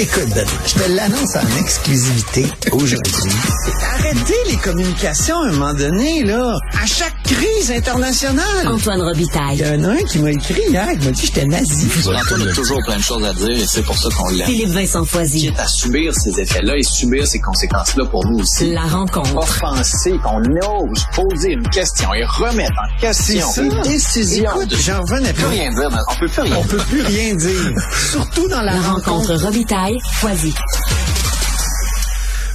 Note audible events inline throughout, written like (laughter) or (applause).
Écoute, Benoît, je te l'annonce en exclusivité aujourd'hui. Arrêtez les communications à un moment donné, là. À chaque crise internationale. Antoine Robitaille. Il y en a un qui m'a écrit hier, qui m'a dit que j'étais nazi. Antoine a toujours plein de choses à dire et c'est pour ça qu'on l'aime. Philippe Vincent Foisy. Quitte à subir ces effets-là et subir ces conséquences-là pour nous aussi. La rencontre. Pas penser qu'on ose poser une question et remettre en question les décisions. Écoute, de- j'en revenais On peut pas. rien dire, mais on peut plus rien On peut plus rien dire. (laughs) Surtout dans la, La rencontre Robitaille. Foisy.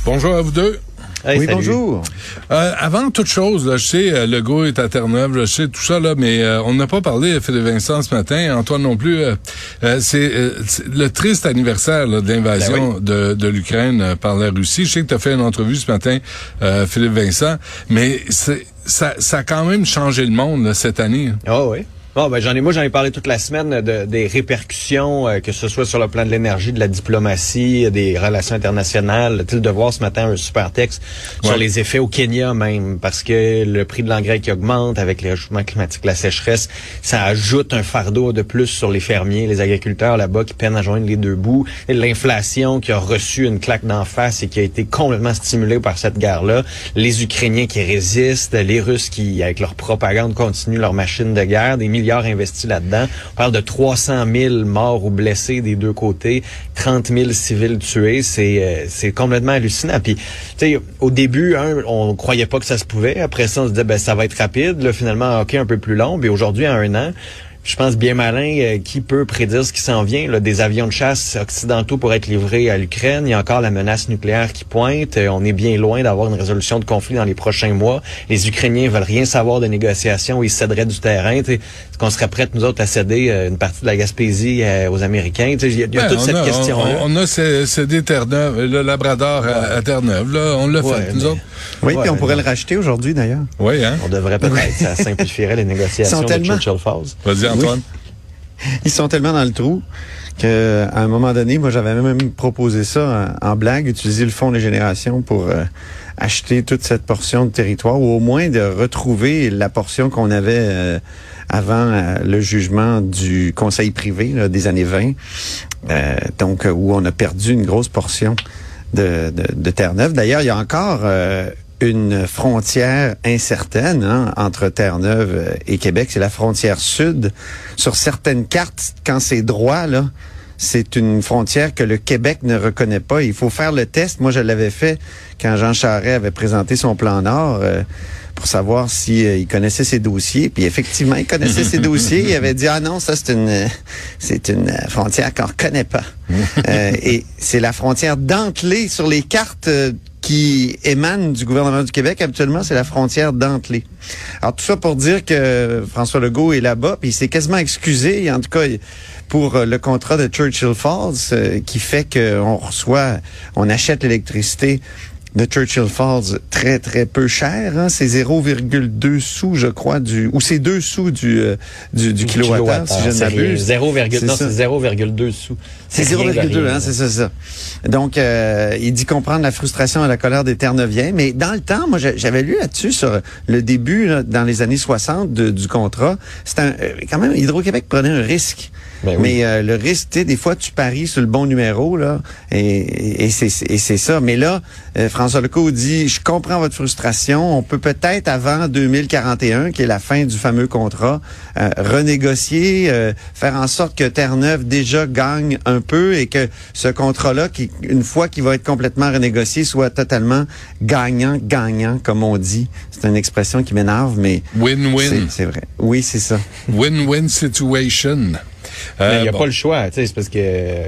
Bonjour à vous deux. oui, bonjour. Euh, avant toute chose, là, je sais, euh, Legault est à Terre-Neuve, je sais tout ça, là, mais euh, on n'a pas parlé de Philippe Vincent ce matin, Antoine non plus. euh, euh, c'est euh, le triste anniversaire là, de l'invasion de, de l'Ukraine euh, par la Russie. Je sais que tu as fait une entrevue ce matin, euh, Philippe Vincent, mais c'est ça, ça a quand même changé le monde là, cette année. Ah oui. Bon, ben j'en ai moi j'en ai parlé toute la semaine de, des répercussions, euh, que ce soit sur le plan de l'énergie, de la diplomatie, des relations internationales. Tu sais, le devoir ce matin un super texte sur les effets au Kenya même, parce que le prix de l'engrais qui augmente avec les réchauffements climatiques, la sécheresse, ça ajoute un fardeau de plus sur les fermiers, les agriculteurs là-bas qui peinent à joindre les deux bouts. L'inflation qui a reçu une claque d'en face et qui a été complètement stimulée par cette guerre-là. Les Ukrainiens qui résistent, les Russes qui, avec leur propagande, continuent leur machine de guerre, des milliards là-dedans. On parle de 300 000 morts ou blessés des deux côtés, 30 000 civils tués. C'est euh, c'est complètement hallucinant. Puis, tu sais, au début, hein, on croyait pas que ça se pouvait. Après ça, on se disait, ben ça va être rapide. Là, finalement, ok, un peu plus long. Puis aujourd'hui, à un an, je pense bien malin euh, qui peut prédire ce qui s'en vient. Là, des avions de chasse occidentaux pour être livrés à l'Ukraine. Il y a encore la menace nucléaire qui pointe. Euh, on est bien loin d'avoir une résolution de conflit dans les prochains mois. Les Ukrainiens veulent rien savoir de négociations. Ils céderaient du terrain. tu sais. Est-ce qu'on serait prêts, nous autres, à céder euh, une partie de la Gaspésie euh, aux Américains? Tu sais, Il y a, y a Ben, toute on cette a, question On, on a cé- cédé Terre-Neuve, le Labrador à, à Terre-Neuve, là, on l'a Ouais, fait, nous autres. Oui, Ouais, puis on mais pourrait le racheter aujourd'hui, d'ailleurs. Oui, hein? On devrait peut-être. Ça (laughs) simplifierait les négociations Ils sont de Churchill Falls. Ils sont tellement dans le trou que à un moment donné, moi j'avais même proposé ça en, en blague, utiliser le fonds des générations pour euh, acheter toute cette portion de territoire ou au moins de retrouver la portion qu'on avait euh, avant euh, le jugement du conseil privé là, des années 20. Euh, donc où on a perdu une grosse portion de, de, de Terre-Neuve. D'ailleurs, il y a encore une frontière incertaine hein, entre Terre-Neuve et Québec. C'est la frontière sud. Sur certaines cartes, quand c'est droit, là, c'est une frontière que le Québec ne reconnaît pas. Il faut faire le test. Moi, je l'avais fait quand Jean Charest avait présenté son plan Nord. euh, pour savoir si euh, il connaissait ses dossiers. Puis effectivement, il connaissait ses (laughs) dossiers. Il avait dit ah non, ça c'est une c'est une frontière qu'on reconnaît pas. (laughs) Euh, et c'est la frontière dentelée sur les cartes qui émanent du gouvernement du Québec. Habituellement, c'est la frontière dentelée. Alors tout ça pour dire que François Legault est là-bas, puis il s'est quasiment excusé, en tout cas pour euh, le contrat de Churchill Falls, euh, qui fait qu'on reçoit, on achète l'électricité de Churchill Falls très très peu cher. Hein? C'est 0,2 sous, je crois, du ou c'est 2 sous du euh, du, du kilowattheure, si je ne m'abuse. 0, C'est non, ça. c'est 0,2 sous. C'est rien de 0,2, rien. hein, c'est ça, ça. Donc, euh, il dit comprendre la frustration et la colère des Terre-Neuviens. Mais dans le temps, moi, j'a- j'avais lu là-dessus sur le début, là, dans les années 60 de- du contrat. C'est un, euh, quand même, Hydro-Québec prenait un risque. Ben oui. Mais euh, le risque, tu sais, des fois, tu paries sur le bon numéro, là, et, et c'est ça. Mais là, euh, François Legault dit, je comprends votre frustration. On peut peut-être, avant 2041, qui est la fin du fameux contrat, euh, renégocier, euh, faire en sorte que Terre-Neuve déjà gagne un peu et que ce contrat-là, qui, une fois qu'il va être complètement renégocié, soit totalement gagnant-gagnant, comme on dit. C'est une expression qui m'énerve, mais Win-win. c'est vrai. Oui, c'est ça. Win-win situation. Euh, il n'y a bon. pas le choix, tu sais, c'est parce que euh,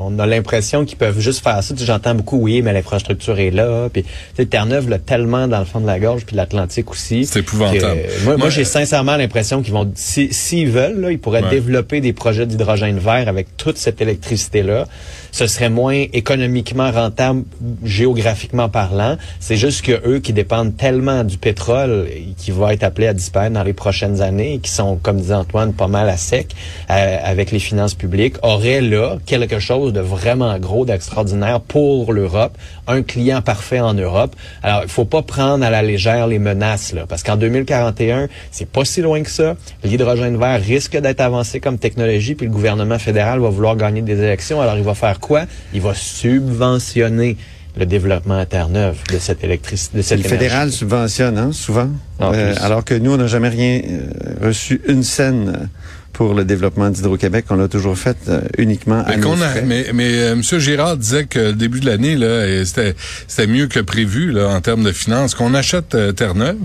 on a l'impression qu'ils peuvent juste faire ça. J'entends beaucoup, oui, mais l'infrastructure est là. Puis, Terre-Neuve l'a tellement dans le fond de la gorge, puis l'Atlantique aussi. C'est épouvantable. que, moi, j'ai sincèrement l'impression qu'ils vont, si- s'ils veulent, là, ils pourraient Ouais. développer des projets d'hydrogène vert avec toute cette électricité-là. Ce serait moins économiquement rentable, géographiquement parlant. C'est juste que eux qui dépendent tellement du pétrole, et qui va être appelé à disparaître dans les prochaines années, et qui sont, comme disait Antoine, pas mal à sec, euh, avec les finances publiques, aurait là quelque chose de vraiment gros, d'extraordinaire pour l'Europe, un client parfait en Europe. Alors, il faut pas prendre à la légère les menaces, là, parce qu'en 2041, c'est pas si loin que ça. L'hydrogène vert risque d'être avancé comme technologie, puis le gouvernement fédéral va vouloir gagner des élections. Alors, il va faire quoi? Il va subventionner le développement à Terre-Neuve de cette électricité, de cette Le énergie. fédéral subventionne, hein, souvent. En Euh, alors que nous, on n'a jamais rien euh, reçu une scène pour le développement d'Hydro-Québec. On l'a toujours fait euh, uniquement à Mais, nos a- mais, mais euh, M. Girard disait que le début de l'année, là, c'était, c'était mieux que prévu là, en termes de finances. Qu'on achète euh, Terre-Neuve,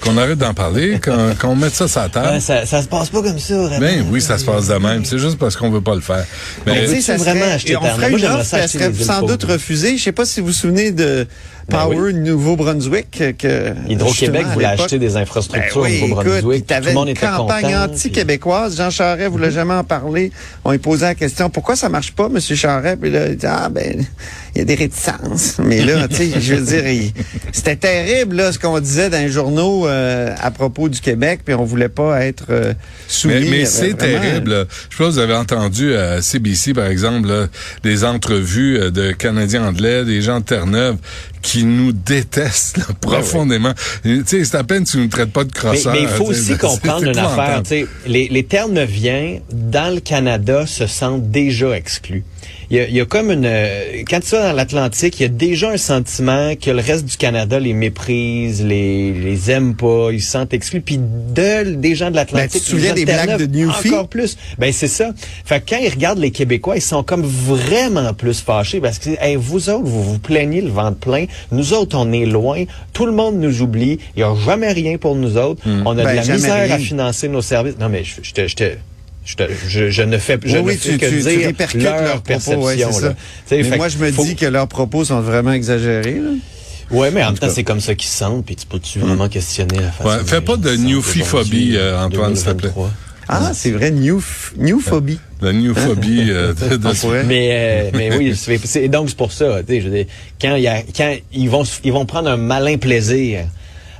qu'on arrête d'en parler, qu'on, (laughs) qu'on mette ça sur la table. Ah, ça, ça se passe pas comme ça, vraiment. Ben oui, ça se passe de même. C'est juste parce qu'on veut pas le faire. Mais Mais, tu sais, veux-tu ça vraiment serait- acheter et on ferait une offre, ça serait sans doute refusée. Je sais pas si vous vous souvenez de Ben Power Nouveau-Brunswick. que- que Hydro-Québec voulait acheter des Ben infrastructures oui, au Nouveau-Brunswick. écoute, puis Tout le monde une était campagne content. anti-québécoise. Jean Charest voulait jamais en parler. On lui posait la question, pourquoi ça marche pas, Monsieur Charest? Puis là, il dit, ah ben, il y a des réticences. Mais là, (laughs) tu sais, je veux dire, c'était terrible, là, ce qu'on disait dans les journaux euh, à propos du Québec, puis on voulait pas être euh, soumis. mais, mais avait c'est terrible. là. Je sais pas si vous avez entendu à CBC, par exemple, là, des entrevues euh, de Canadiens anglais, des gens de Terre-Neuve qui nous détestent là, profondément. Tu sais, c'est à peine si tu nous traites pas de crosseurs. mais il faut aussi comprendre une affaire. tu sais, Les, les Terre-Neuviens, dans le Canada, se sentent déjà exclus. Il y, a, il y a comme une... euh, Quand tu vas dans l'Atlantique, il y a déjà un sentiment que le reste du Canada les méprise, les, les aime pas, ils se sentent exclus. Puis de, des gens de l'Atlantique... Ben, tu te souviens des blagues de Newfie? Encore plus. Ben c'est ça. Fait que quand ils regardent les Québécois, ils sont comme vraiment plus fâchés parce que hey, vous autres, vous vous plaignez le ventre plein. Nous autres, on est loin. Tout le monde nous oublie. Il n'y a jamais rien pour nous autres. On a Ben, de la jamais misère à financer nos services. Non mais je, je te... Je te je, te- je, je ne fais, je Oui, ne oui, fais tu, que tu, tu dire répercutes leur leurs propos, perception. ouais, là. Mais fait moi, je me faut- dis que leurs propos sont vraiment exagérés. Là. Ouais, mais en même temps, cas. c'est comme ça qu'ils se sentent, puis tu peux-tu vraiment questionner la façon Ouais, fais pas de newfiphobie, euh, Antoine, s'il te plaît. 2023. Ah, c'est vrai, new, newphobie. La newphobie euh, de, de-. Mais euh, mais oui, (laughs) c'est donc c'est pour ça. Tu sais, je veux dire, quand il y a quand ils vont ils vont prendre un malin plaisir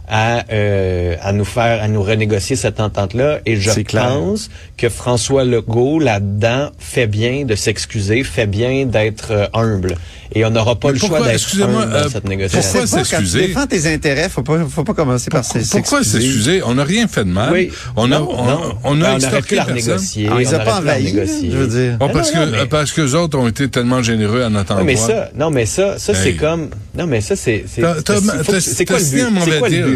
à euh, à nous faire à nous renégocier cette entente là et je C'est clair. pense que François Legault là-dedans fait bien de s'excuser, fait bien d'être euh, humble et on n'aura pas Mais le choix pourquoi- d'être excusez-moi, humble dans euh, cette pourquoi négociation. Quand tu s'excuser? défends tes intérêts, faut pas, faut pas commencer par Pourquoi, s'excuser. pourquoi s'excuser? On n'a rien fait de mal. Oui. On a, Non, on, non. on a aurait pu extorqué la renégocier. Ah, ils on ont aurait pas pu la envahi, là, renégocier. je veux dire. Bon, Non, parce, non, que, mais- parce que les autres ont été tellement généreux à notre Non, endroit. mais ça, non, mais ça, ça, c'est Hey. comme, non, mais ça, c'est, c'est, c'est- c'est quoi le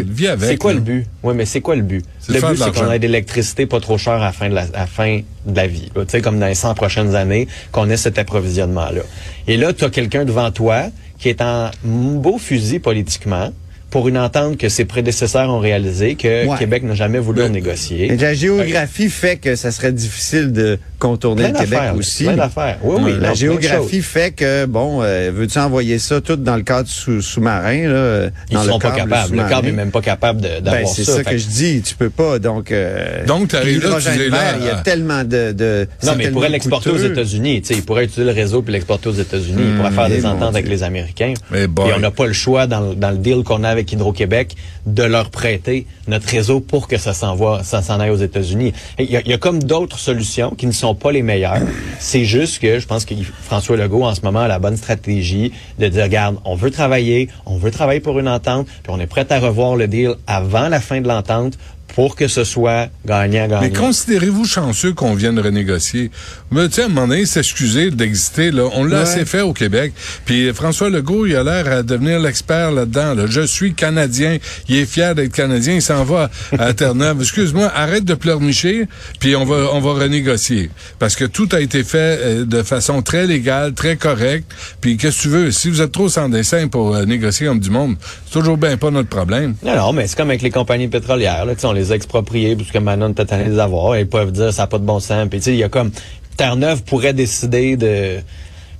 but? C'est quoi le but? Vis avec, C'est quoi là. le but? Oui, mais c'est quoi le but? C'est Le but, c'est qu'on ait de l'électricité pas trop chère à la fin de la, à la fin de la vie. Tu sais, comme dans les 100 prochaines années, qu'on ait cet approvisionnement-là. Et là, tu as quelqu'un devant toi qui est en beau fusil politiquement pour une entente que ses prédécesseurs ont réalisée, que Ouais. Québec n'a jamais voulu Mais- négocier. La géographie fait que ça serait difficile de contourner Plein le Québec aussi. Plein d'affaires. Oui, oui. la non, plein de géographie fait que, bon, euh, veux-tu envoyer ça tout dans le cadre sous- sous-marin? là, Ils dans le seront pas capables. Le câble n'est même pas capable Ben, d'avoir c'est ça. que je dis. Tu peux pas. Donc, euh, Donc, t'arrives puis là, tu dis là, vert, il y a euh, tellement de, de Non, mais il tellement pourrait l'exporter aux. États-Unis. Tu sais, il pourrait utiliser le réseau puis l'exporter aux États-Unis. il pourrait faire eh, des mon ententes avec les Américains. Eh. Et on n'a pas le choix dans, le- dans le deal qu'on a avec Hydro-Québec de leur prêter notre réseau pour que ça s'envoie, ça s'en aille aux États-Unis. Et Il y, a, il y a comme d'autres solutions qui ne sont pas les meilleures. C'est juste que je pense que François Legault en ce moment a la bonne stratégie de dire regarde, on veut travailler, on veut travailler pour une entente, puis on est prêt à revoir le deal avant la fin de l'entente pour que ce soit gagnant-gagnant. Mais considérez-vous chanceux qu'on vienne renégocier? Mais tu sais, à un moment donné, s'excuser d'exister, là, on l'a Ouais. assez fait au Québec. Puis François Legault, il a l'air à devenir l'expert là-dedans. là. Je suis Canadien. Il est fier d'être Canadien. Il s'en va à Terre-Neuve. Excuse-moi, arrête de pleurnicher, puis on va, on va renégocier. Parce que tout a été fait euh, de façon très légale, très correcte. Puis qu'est-ce que tu veux? Si vous êtes trop sans dessin pour euh, négocier comme du monde, c'est toujours bien pas notre problème. Non, non, mais c'est comme avec les compagnies pétrolières. Là, on les a expropriées parce que maintenant, on est allé les avoir. Ils peuvent dire ça n'a pas de bon sens. Puis, tu sais, il y a comme... Terre-Neuve pourrait décider de...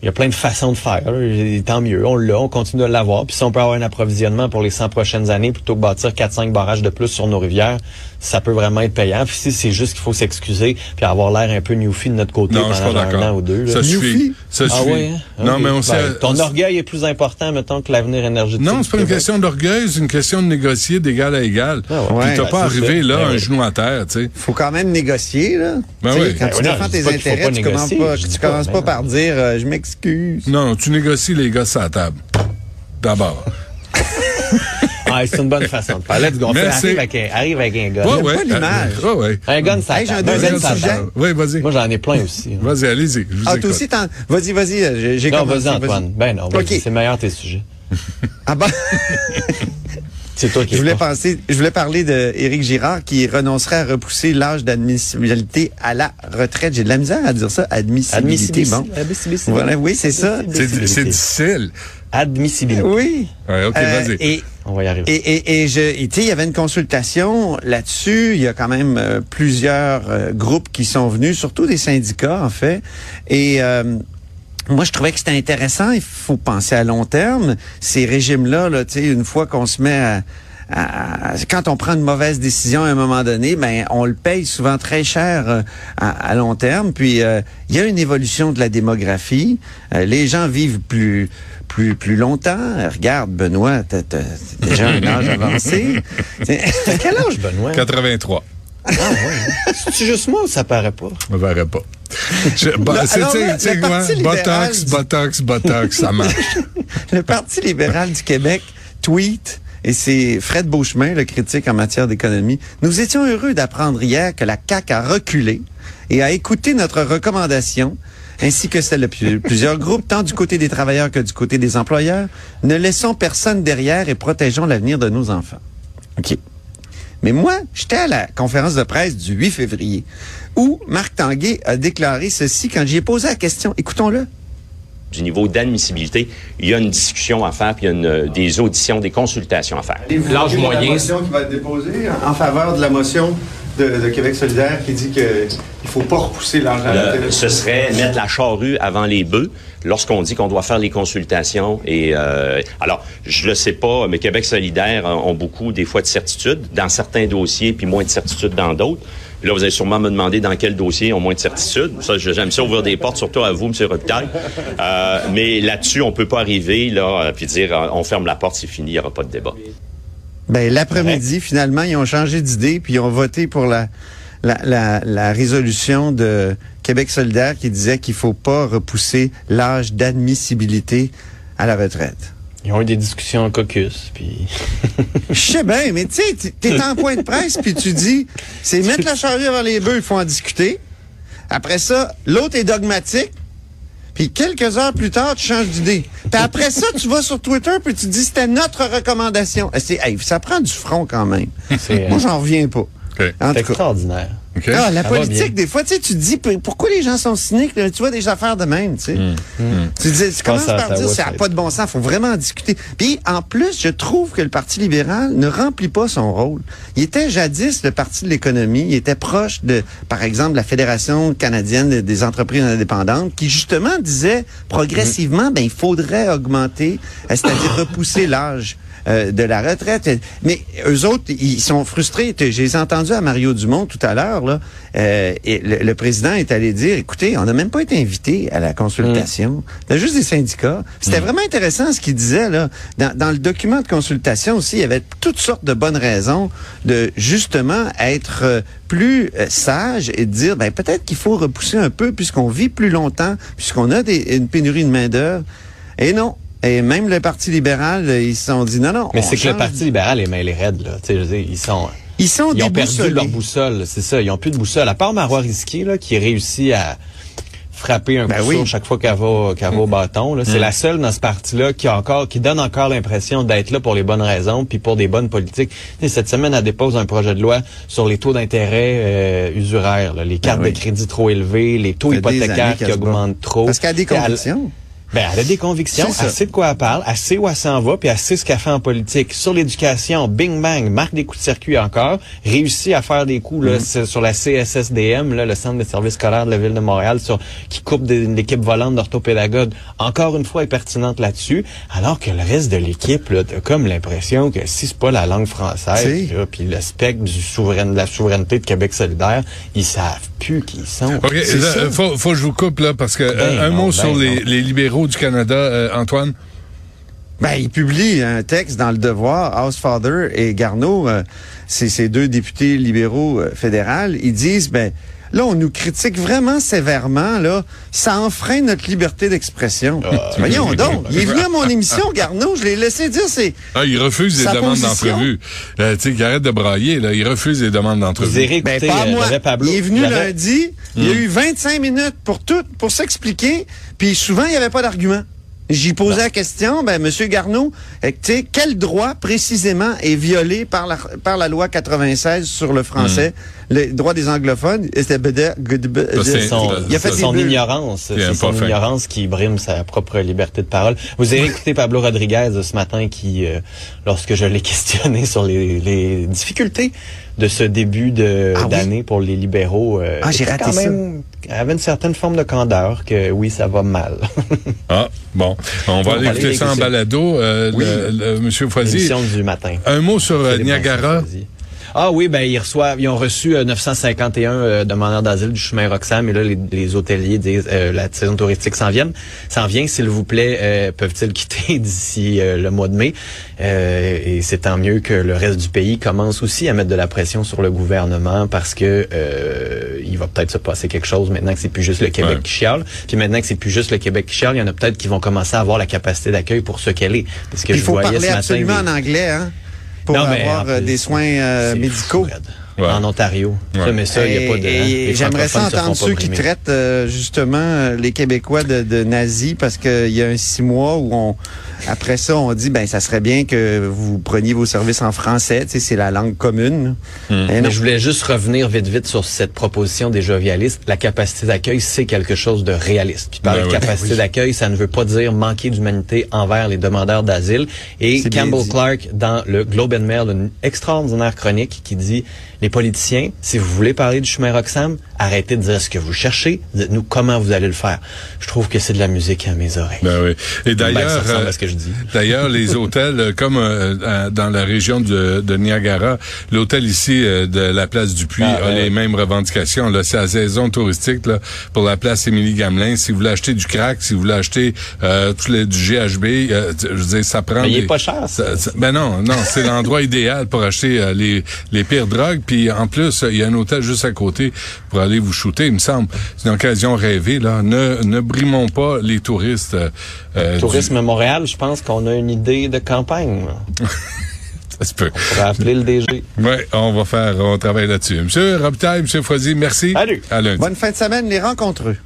Il y a plein de façons de faire. Et Tant mieux, on l'a, on continue de l'avoir. Puis si on peut avoir un approvisionnement pour les 100 prochaines années plutôt que bâtir 4-5 barrages de plus sur nos rivières, ça peut vraiment être payant. Puis si c'est juste qu'il faut s'excuser puis avoir l'air un peu newfie de notre côté Non, je suis pendant pas un an ou deux. là. Ça suffit. Ça Ah suffit. ouais, hein? Non, mais on Ben, sait. Ton on- orgueil est plus important, mettons, que l'avenir énergétique. Non, c'est pas une question d'orgueil, c'est une question de négocier d'égal à égal. Ah ouais. T'as ben, pas arrivé là, Ben un oui. genou à terre, tu sais. faut quand même négocier, là. Ben oui. Quand Ben tu défends tes intérêts, tu commences pas, tu commences pas, par dire euh, je m'excuse. Non, tu négocies les gosses à la table. D'abord. Ah, c'est une bonne façon de. Let's go. Fait- Merci. arrive avec un, arrive avec un gun. Ouais, ouais. pas l'image. Euh, Ouais, ouais. Un gun, ça Hey, j'ai un deuxième sujet. Oui, vas-y. Moi, j'en ai plein aussi. hein. Vas-y, allez-y. Je vous Ah, toi aussi, t'en- vas-y, vas-y, euh, j'ai- Non, commencé. vas-y, Antoine. Ben non, c'est meilleur tes sujets. (laughs) Ah ben, (laughs) C'est toi qui je voulais es pas. penser, je voulais parler de Éric Girard qui renoncerait à repousser l'âge d'admissibilité à la retraite. J'ai de la misère à dire ça, admissibilité. Bon. Admissibilité. Voilà, oui, c'est ça. C'est c'est difficile. Admissibilité. Oui. Ouais, OK, Euh, vas-y. et On va y arriver. Et, et, et je, il y avait une consultation là-dessus. Il y a quand même euh, plusieurs euh, groupes qui sont venus, surtout des syndicats en fait. Et euh, moi, je trouvais que c'était intéressant. Il faut penser à long terme. Ces régimes-là, là, tu sais, une fois qu'on se met à, à- à- quand on prend une mauvaise décision à un moment donné, ben on le paye souvent très cher euh, à, à long terme. Puis euh, il y a une évolution de la démographie. Euh, les gens vivent plus plus plus longtemps. Euh, Regarde, Benoît, t'as t'as déjà un âge (laughs) avancé. T'as quel âge, Benoît? 83. Ah ouais. C'est juste moi ou ça paraît pas? On verrait pas. Je, (laughs) bah, Là, c'est, alors tu sais- là, tu sais le? Parti libéral Botox, botox, botox, ça marche. (laughs) Le Parti libéral du Québec tweet, et c'est Fred Beauchemin, le critique en matière d'économie. Nous étions heureux d'apprendre hier que la CAQ a reculé et a écouté notre recommandation, ainsi que celle de plusieurs groupes, tant du côté des travailleurs que du côté des employeurs. Ne laissons personne derrière et protégeons l'avenir de nos enfants. OK. Mais moi, j'étais à la conférence de presse du 8 février, où Marc Tanguay a déclaré ceci quand j'y ai posé la question. Écoutons-le. Du niveau d'admissibilité, il y a une discussion à faire, puis il y a une, euh, des auditions, des consultations à faire. L'âge moyen. La motion qui va être déposée en faveur de la motion de, de Québec solidaire qui dit qu'il ne faut pas repousser l'âge à la retraite. ce serait mettre la charrue avant les bœufs lorsqu'on dit qu'on doit faire les consultations. Et euh, alors, je le sais pas, mais Québec solidaire ont beaucoup des fois de certitudes dans certains dossiers, puis moins de certitudes dans d'autres. Là, vous allez sûrement me demander dans quel dossier ils ont moins de certitudes. Ça, j'aime ça ouvrir des portes, surtout à vous, M. Robitaille. Euh, mais là-dessus, on peut pas arriver là euh, puis dire euh, on ferme la porte, c'est fini, il y aura pas de débat. Ben, l'après-midi, finalement, ils ont changé d'idée puis ils ont voté pour la, la, la, la résolution de Québec solidaire qui disait qu'il faut pas repousser l'âge d'admissibilité à la retraite. Ils ont eu des discussions en caucus, puis... (laughs) Je sais bien, mais tu sais, t'es en point de presse puis tu dis, c'est mettre la charrue avant les bœufs, il faut en discuter. Après ça, l'autre est dogmatique. Puis quelques heures plus tard, tu changes d'idée. Puis après ça, tu vas sur Twitter puis tu dis c'était notre recommandation. Eh, C'est, hey, ça prend du front quand même. C'est Moi, j'en reviens pas. C'est extraordinaire. Ah, la politique, des fois, tu sais, tu te dis pourquoi les gens sont cyniques. là? Tu vois des affaires de même, tu sais. Tu, dis, tu commences par dire ça n'a pas de bon sens, faut vraiment en discuter. Puis en plus, je trouve que le Parti libéral ne remplit pas son rôle. Il était jadis le Parti de l'économie, il était proche de, par exemple, la Fédération canadienne des- entreprises indépendantes, qui justement disait progressivement, ben il faudrait augmenter, euh, c'est-à-dire (coughs) repousser l'âge. Euh, de la retraite. Mais eux autres, ils sont frustrés. J'ai entendu à Mario Dumont tout à l'heure, là, euh, et le, le président est allé dire, écoutez, on n'a même pas été invité à la consultation. C'était juste des syndicats. C'était vraiment intéressant ce qu'il disait, là. Dans, dans le document de consultation aussi, il y avait toutes sortes de bonnes raisons de, justement, être euh, plus sage et de dire, ben, peut-être qu'il faut repousser un peu puisqu'on vit plus longtemps, puisqu'on a des, une pénurie de main-d'œuvre. Et non. Et même le Parti libéral, euh, ils se sont dit, non, non. Mais c'est que le Parti libéral est mêlé raide, là. Tu sais, je veux dire, ils sont... Ils sont Ils ont perdu leur boussole, c'est ça. Ils ont plus de boussole. À part Marois Risquier, là, qui réussit à frapper un Ben coup oui. sûr chaque fois qu'elle va, qu'elle va au bâton. là. C'est la seule dans ce parti-là qui a encore, qui donne encore l'impression d'être là pour les bonnes raisons puis pour des bonnes politiques. Cette semaine, elle dépose un projet de loi sur les taux d'intérêt euh, usuraires, là, les cartes Ben oui. de crédit trop élevées, les taux hypothécaires qui augmentent trop. Parce qu'elle a des convictions. Ben, elle a des convictions, elle sait de quoi elle parle, elle sait où elle s'en va, puis elle sait ce qu'elle fait en politique. Sur l'éducation, bing bang, marque des coups de circuit encore, réussit à faire des coups là, Mm-hmm. sur- la CSSDM, là, le Centre de services scolaires de la Ville de Montréal, sur, qui coupe des- une équipe volante d'orthopédagogues. Encore une fois, est pertinente là-dessus, alors que le reste de l'équipe, t'as comme l'impression que si c'est pas la langue française, là, puis le spectre du souverain, de la souveraineté de Québec solidaire, ils savent plus qui ils sont. OK, là, euh, faut, faut que je vous coupe là parce que euh, Ben un non, mot ben sur les, non. les libéraux du Canada, euh, Antoine? Ben, il publie un texte dans Le Devoir, Housefather et Garneau, euh, ces deux députés libéraux euh, fédéraux, ils disent, ben, là, on nous critique vraiment sévèrement, là, ça enfreint notre liberté d'expression. Voyons (laughs) donc, il est venu à mon émission, Garneau, je l'ai laissé dire, c'est... Ah, il refuse les demandes d'entrevue. Euh, tu sais, qu'il arrête de brailler, là. Il refuse les demandes Vous d'entrevue. irez Ben, écouter, pas euh, moi. Il est venu lundi, il a eu 25 minutes pour tout, pour s'expliquer, puis souvent, il n'y avait pas d'argument. J'y posais la question, ben, Monsieur Garneau, tu sais, quel droit précisément est violé par la, par la loi 96 sur le français, le droit des anglophones? Et c'est- son, il a fait son des ignorance, c'est son fin. ignorance qui brime sa propre liberté de parole. Vous avez écouté Pablo Rodriguez ce matin qui, euh, lorsque je l'ai (laughs) questionné sur les, les difficultés de ce début de Ah oui? d'année pour les libéraux, euh, Ah, j'ai était raté quand ça. même avait une certaine forme de candeur que oui, ça va mal. (laughs) Ah, bon. On va On aller va écouter ça en balado. Euh, Oui. le, le- Monsieur Foisy, du matin. un mot sur euh, Niagara. Ah oui, ben ils reçoivent, ils ont reçu euh, 951 euh, demandeurs d'asile du chemin Roxham et là les, les hôteliers disent euh, la saison touristique s'en vient, s'en vient, s'il vous plaît, euh, peuvent-ils (laughs) quitter d'ici euh, le mois de mai? Euh, Et c'est tant mieux que le reste du pays commence aussi à mettre de la pression sur le gouvernement parce que euh, il va peut-être se passer quelque chose maintenant que c'est plus juste le Québec Ouais. qui chiale. Puis maintenant que c'est plus juste le Québec qui chiale, il y en a peut-être qui vont commencer à avoir la capacité d'accueil pour ce qu'elle est. Parce que Il je faut voyais parler ce matin absolument en anglais, hein, pour Non, avoir euh, plus, des soins euh, médicaux. Ouais. En Ontario. Ouais. Ça, mais ça, il n'y a pas de. Hein, J'aimerais ça entendre ceux qui traitent euh, justement les Québécois de, de nazis parce qu'il y a un six mois où on après ça on dit ben ça serait bien que vous preniez vos services en français, tu sais c'est la langue commune. Eh non. Mais je voulais juste revenir vite vite sur cette proposition des jovialistes. La capacité d'accueil, c'est quelque chose de réaliste. Puis par Ben de oui. capacité d'accueil, ça ne veut pas dire manquer d'humanité envers les demandeurs d'asile. Et Campbell. Clark, dans le Globe and Mail, une extraordinaire chronique qui dit les politiciens, si vous voulez parler du chemin Roxham, arrêtez de dire ce que vous cherchez, dites-nous comment vous allez le faire. Je trouve que c'est de la musique à mes oreilles. Ben oui. Et Ben, d'ailleurs, je dis. (laughs) D'ailleurs, les hôtels, euh, comme euh, euh, dans la région de, de Niagara, l'hôtel ici euh, de la place du Puy Ah, a ben les mêmes revendications. Là, c'est la saison touristique là, pour la place Émilie Gamelin. Si vous voulez acheter du crack, si vous voulez acheter euh, tout le- du GHB, euh, je veux dire, ça prend. Mais il est des- pas cher, ça. ben non, non, c'est l'endroit (laughs) idéal pour acheter euh, les les pires drogues. Puis en plus, il y a un hôtel juste à côté pour aller vous shooter. Il me semble, c'est une occasion rêvée là. Ne ne brimons pas les touristes. Euh, du- Tourisme à Montréal, je pense qu'on a une idée de campagne. (laughs) Ça se peut. On pourrait appeler le DG. Oui, on va faire, on travaille là-dessus. Monsieur Robitaille, Monsieur Foisy, merci. Salut. À lundi. Bonne fin de semaine les rencontreux.